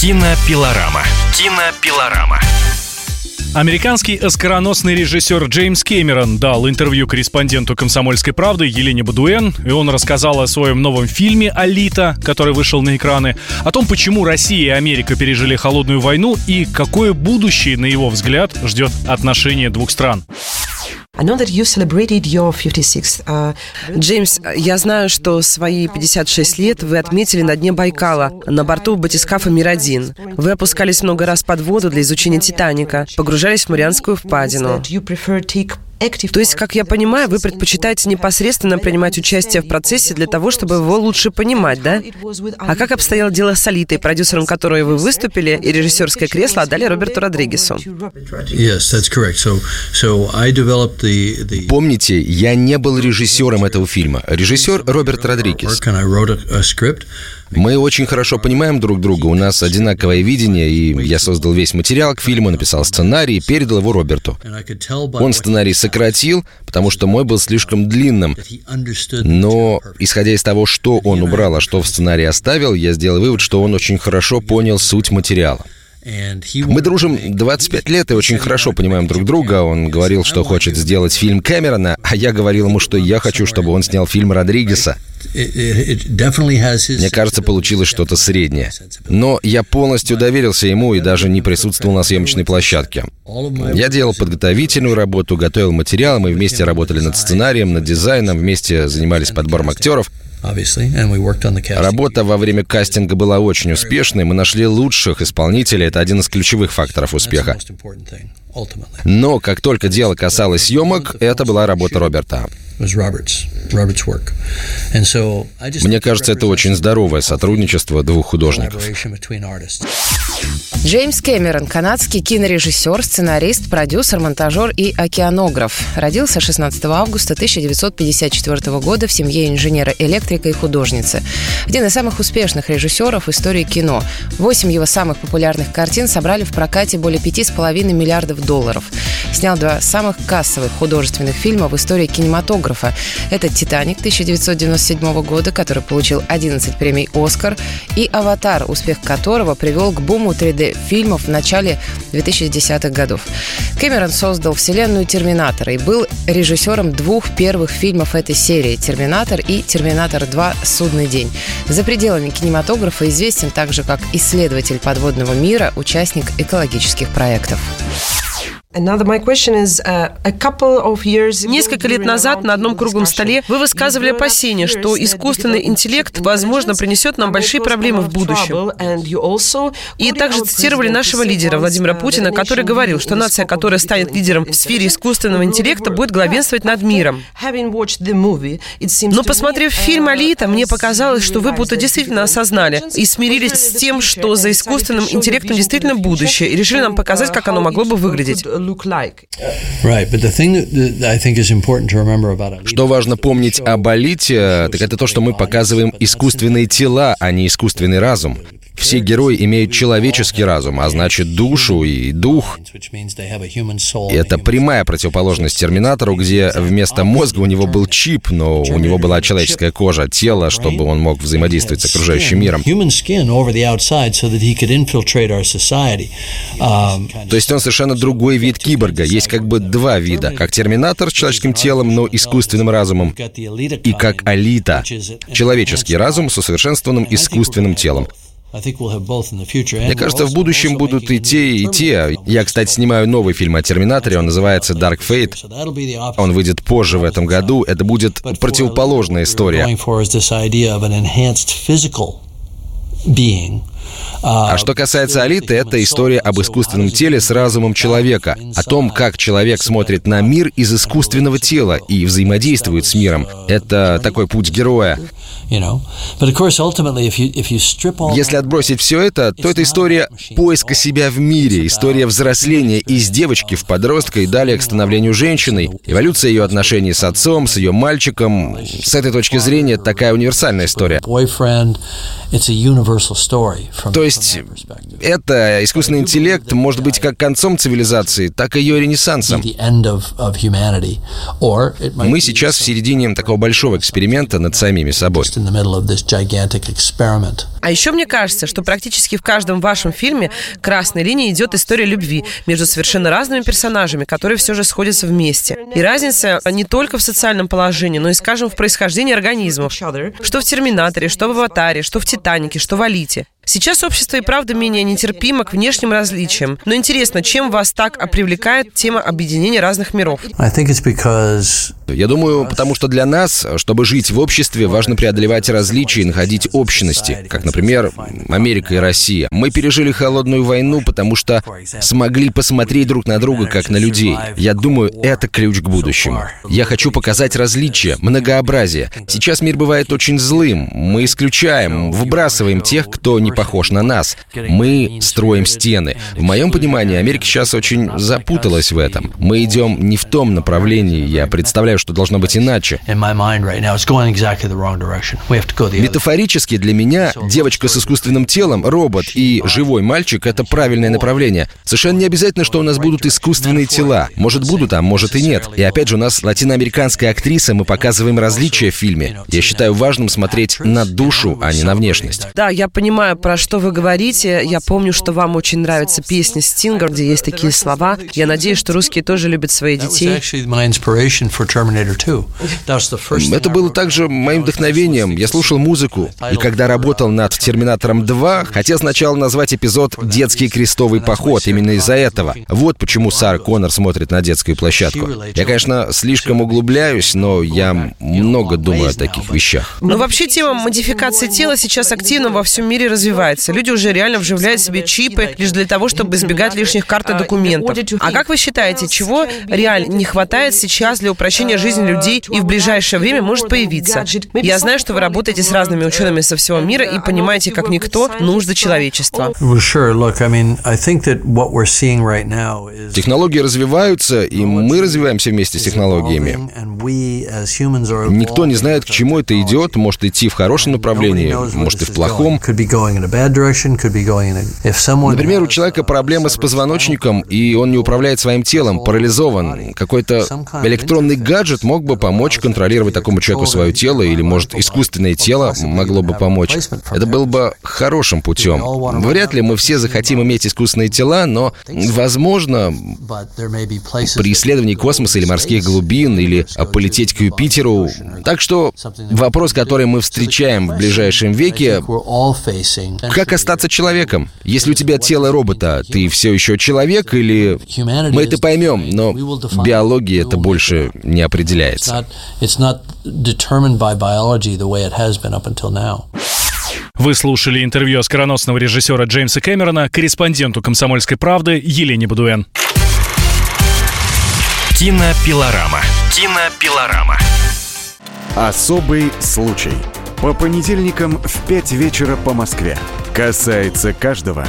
Кинопилорама. Кинопилорама. Американский оскароносный режиссер Джеймс Кэмерон дал интервью корреспонденту «Комсомольской правды» Елене Бадуэн, и он рассказал о своем новом фильме «Алита», который вышел на экраны, о том, почему Россия и Америка пережили холодную войну и какое будущее, на его взгляд, ждет отношения двух стран. Uh, Джеймс, я знаю, что свои 56 лет вы отметили на дне Байкала, на борту батискафа «Мир-1». Вы опускались много раз под воду для изучения «Титаника», погружались в Марианскую впадину. То есть, как я понимаю, вы предпочитаете непосредственно принимать участие в процессе для того, чтобы его лучше понимать, да? А как обстояло дело с Алитой, продюсером которой вы выступили, и режиссерское кресло отдали Роберту Родригесу? Помните, я не был режиссером этого фильма. Режиссер Роберт Родригес. Мы очень хорошо понимаем друг друга, у нас одинаковое видение, и я создал весь материал к фильму, написал сценарий и передал его Роберту. Он сценарий сократил, потому что мой был слишком длинным. Но, исходя из того, что он убрал, а что в сценарии оставил, я сделал вывод, что он очень хорошо понял суть материала. Мы дружим 25 лет и очень хорошо понимаем друг друга. Он говорил, что хочет сделать фильм Кэмерона, а я говорил ему, что я хочу, чтобы он снял фильм Родригеса. Мне кажется, получилось что-то среднее. Но я полностью доверился ему и даже не присутствовал на съемочной площадке. Я делал подготовительную работу, готовил материал, мы вместе работали над сценарием, над дизайном, вместе занимались подбором актеров. Работа во время кастинга была очень успешной. Мы нашли лучших исполнителей. Это один из ключевых факторов успеха. Но как только дело касалось съемок, это была работа Роберта. Мне кажется, это очень здоровое сотрудничество двух художников. Джеймс Кэмерон – канадский кинорежиссер, сценарист, продюсер, монтажер и океанограф. Родился 16 августа 1954 года в семье инженера-электрика и художницы. Один из самых успешных режиссеров истории кино. Восемь его самых популярных картин собрали в прокате более 5,5 миллиардов долларов. Снял два самых кассовых художественных фильма в истории кинематографа. Это «Титаник» 1997 года, который получил 11 премий «Оскар», и «Аватар», успех которого привел к буму 3D фильмов в начале 2010-х годов. Кэмерон создал вселенную Терминатора и был режиссером двух первых фильмов этой серии «Терминатор» и «Терминатор 2. Судный день». За пределами кинематографа известен также как исследователь подводного мира, участник экологических проектов. Uh, Несколько лет назад на одном круглом столе вы высказывали опасения, что искусственный интеллект, возможно, принесет нам большие проблемы в будущем. И также цитировали нашего лидера Владимира Путина, который говорил, что нация, которая станет лидером в сфере искусственного интеллекта, будет главенствовать над миром. Но посмотрев фильм «Алита», мне показалось, что вы будто действительно осознали и смирились с тем, что за искусственным интеллектом действительно будущее, и решили нам показать, как оно могло бы выглядеть. Что важно помнить об Алите, так это то, что мы показываем искусственные тела, а не искусственный разум. Все герои имеют человеческий разум, а значит душу и дух. И это прямая противоположность Терминатору, где вместо мозга у него был чип, но у него была человеческая кожа, тело, чтобы он мог взаимодействовать с окружающим миром. То есть он совершенно другой вид киборга. Есть как бы два вида. Как Терминатор с человеческим телом, но искусственным разумом. И как Алита. Человеческий разум с усовершенствованным искусственным телом. Мне кажется, в будущем будут и те, и те. Я, кстати, снимаю новый фильм о Терминаторе, он называется Dark Fate. Он выйдет позже в этом году. Это будет противоположная история. А что касается Алиты, это история об искусственном теле с разумом человека, о том, как человек смотрит на мир из искусственного тела и взаимодействует с миром. Это такой путь героя. Если отбросить все это, то это история поиска себя в мире, история взросления из девочки в подростка и далее к становлению женщиной, эволюция ее отношений с отцом, с ее мальчиком. С этой точки зрения, такая универсальная история. То есть это искусственный интеллект может быть как концом цивилизации, так и ее ренессансом. Мы сейчас в середине такого большого эксперимента над самими собой. А еще мне кажется, что практически в каждом вашем фильме красной линией идет история любви между совершенно разными персонажами, которые все же сходятся вместе. И разница не только в социальном положении, но и, скажем, в происхождении организмов. Что в «Терминаторе», что в «Аватаре», что в «Титанике», что в «Алите». Сейчас общество и правда менее нетерпимо к внешним различиям. Но интересно, чем вас так привлекает тема объединения разных миров? Я думаю, потому что для нас, чтобы жить в обществе, важно преодолевать различия и находить общности. Как, например, Америка и Россия. Мы пережили холодную войну, потому что смогли посмотреть друг на друга, как на людей. Я думаю, это ключ к будущему. Я хочу показать различия, многообразие. Сейчас мир бывает очень злым. Мы исключаем, выбрасываем тех, кто не похож на нас. Мы строим стены. В моем понимании, Америка сейчас очень запуталась в этом. Мы идем не в том направлении. Я представляю, что должно быть иначе. Метафорически для меня девочка с искусственным телом, робот и живой мальчик — это правильное направление. Совершенно не обязательно, что у нас будут искусственные тела. Может, будут, а может и нет. И опять же, у нас латиноамериканская актриса, мы показываем различия в фильме. Я считаю важным смотреть на душу, а не на внешность. Да, я понимаю, про что вы говорите. Я помню, что вам очень нравится песня Стинга, где есть такие слова. Я надеюсь, что русские тоже любят своих детей. Это было также моим вдохновением. Я слушал музыку, и когда работал над «Терминатором 2», хотел сначала назвать эпизод «Детский крестовый поход» именно из-за этого. Вот почему Сара Коннор смотрит на детскую площадку. Я, конечно, слишком углубляюсь, но я много думаю о таких вещах. Но вообще тема модификации тела сейчас активно во всем мире развивается развивается. Люди уже реально вживляют себе чипы лишь для того, чтобы избегать лишних карт и документов. А как вы считаете, чего реально не хватает сейчас для упрощения жизни людей и в ближайшее время может появиться? Я знаю, что вы работаете с разными учеными со всего мира и понимаете, как никто, нужды человечества. Технологии развиваются, и мы развиваемся вместе с технологиями. Никто не знает, к чему это идет, может идти в хорошем направлении, может и в плохом. Например, у человека проблемы с позвоночником, и он не управляет своим телом, парализован. Какой-то электронный гаджет мог бы помочь контролировать такому человеку свое тело, или, может, искусственное тело могло бы помочь. Это было бы хорошим путем. Вряд ли мы все захотим иметь искусственные тела, но, возможно, при исследовании космоса или морских глубин, или полететь к Юпитеру. Так что вопрос, который мы встречаем в ближайшем веке, как остаться человеком? Если у тебя тело робота, ты все еще человек или... Мы это поймем, но биология это больше не определяется. Вы слушали интервью оскароносного режиссера Джеймса Кэмерона, корреспонденту «Комсомольской правды» Елене Бадуэн. Кинопилорама. Кинопилорама. Особый случай. По понедельникам в 5 вечера по Москве. Касается каждого.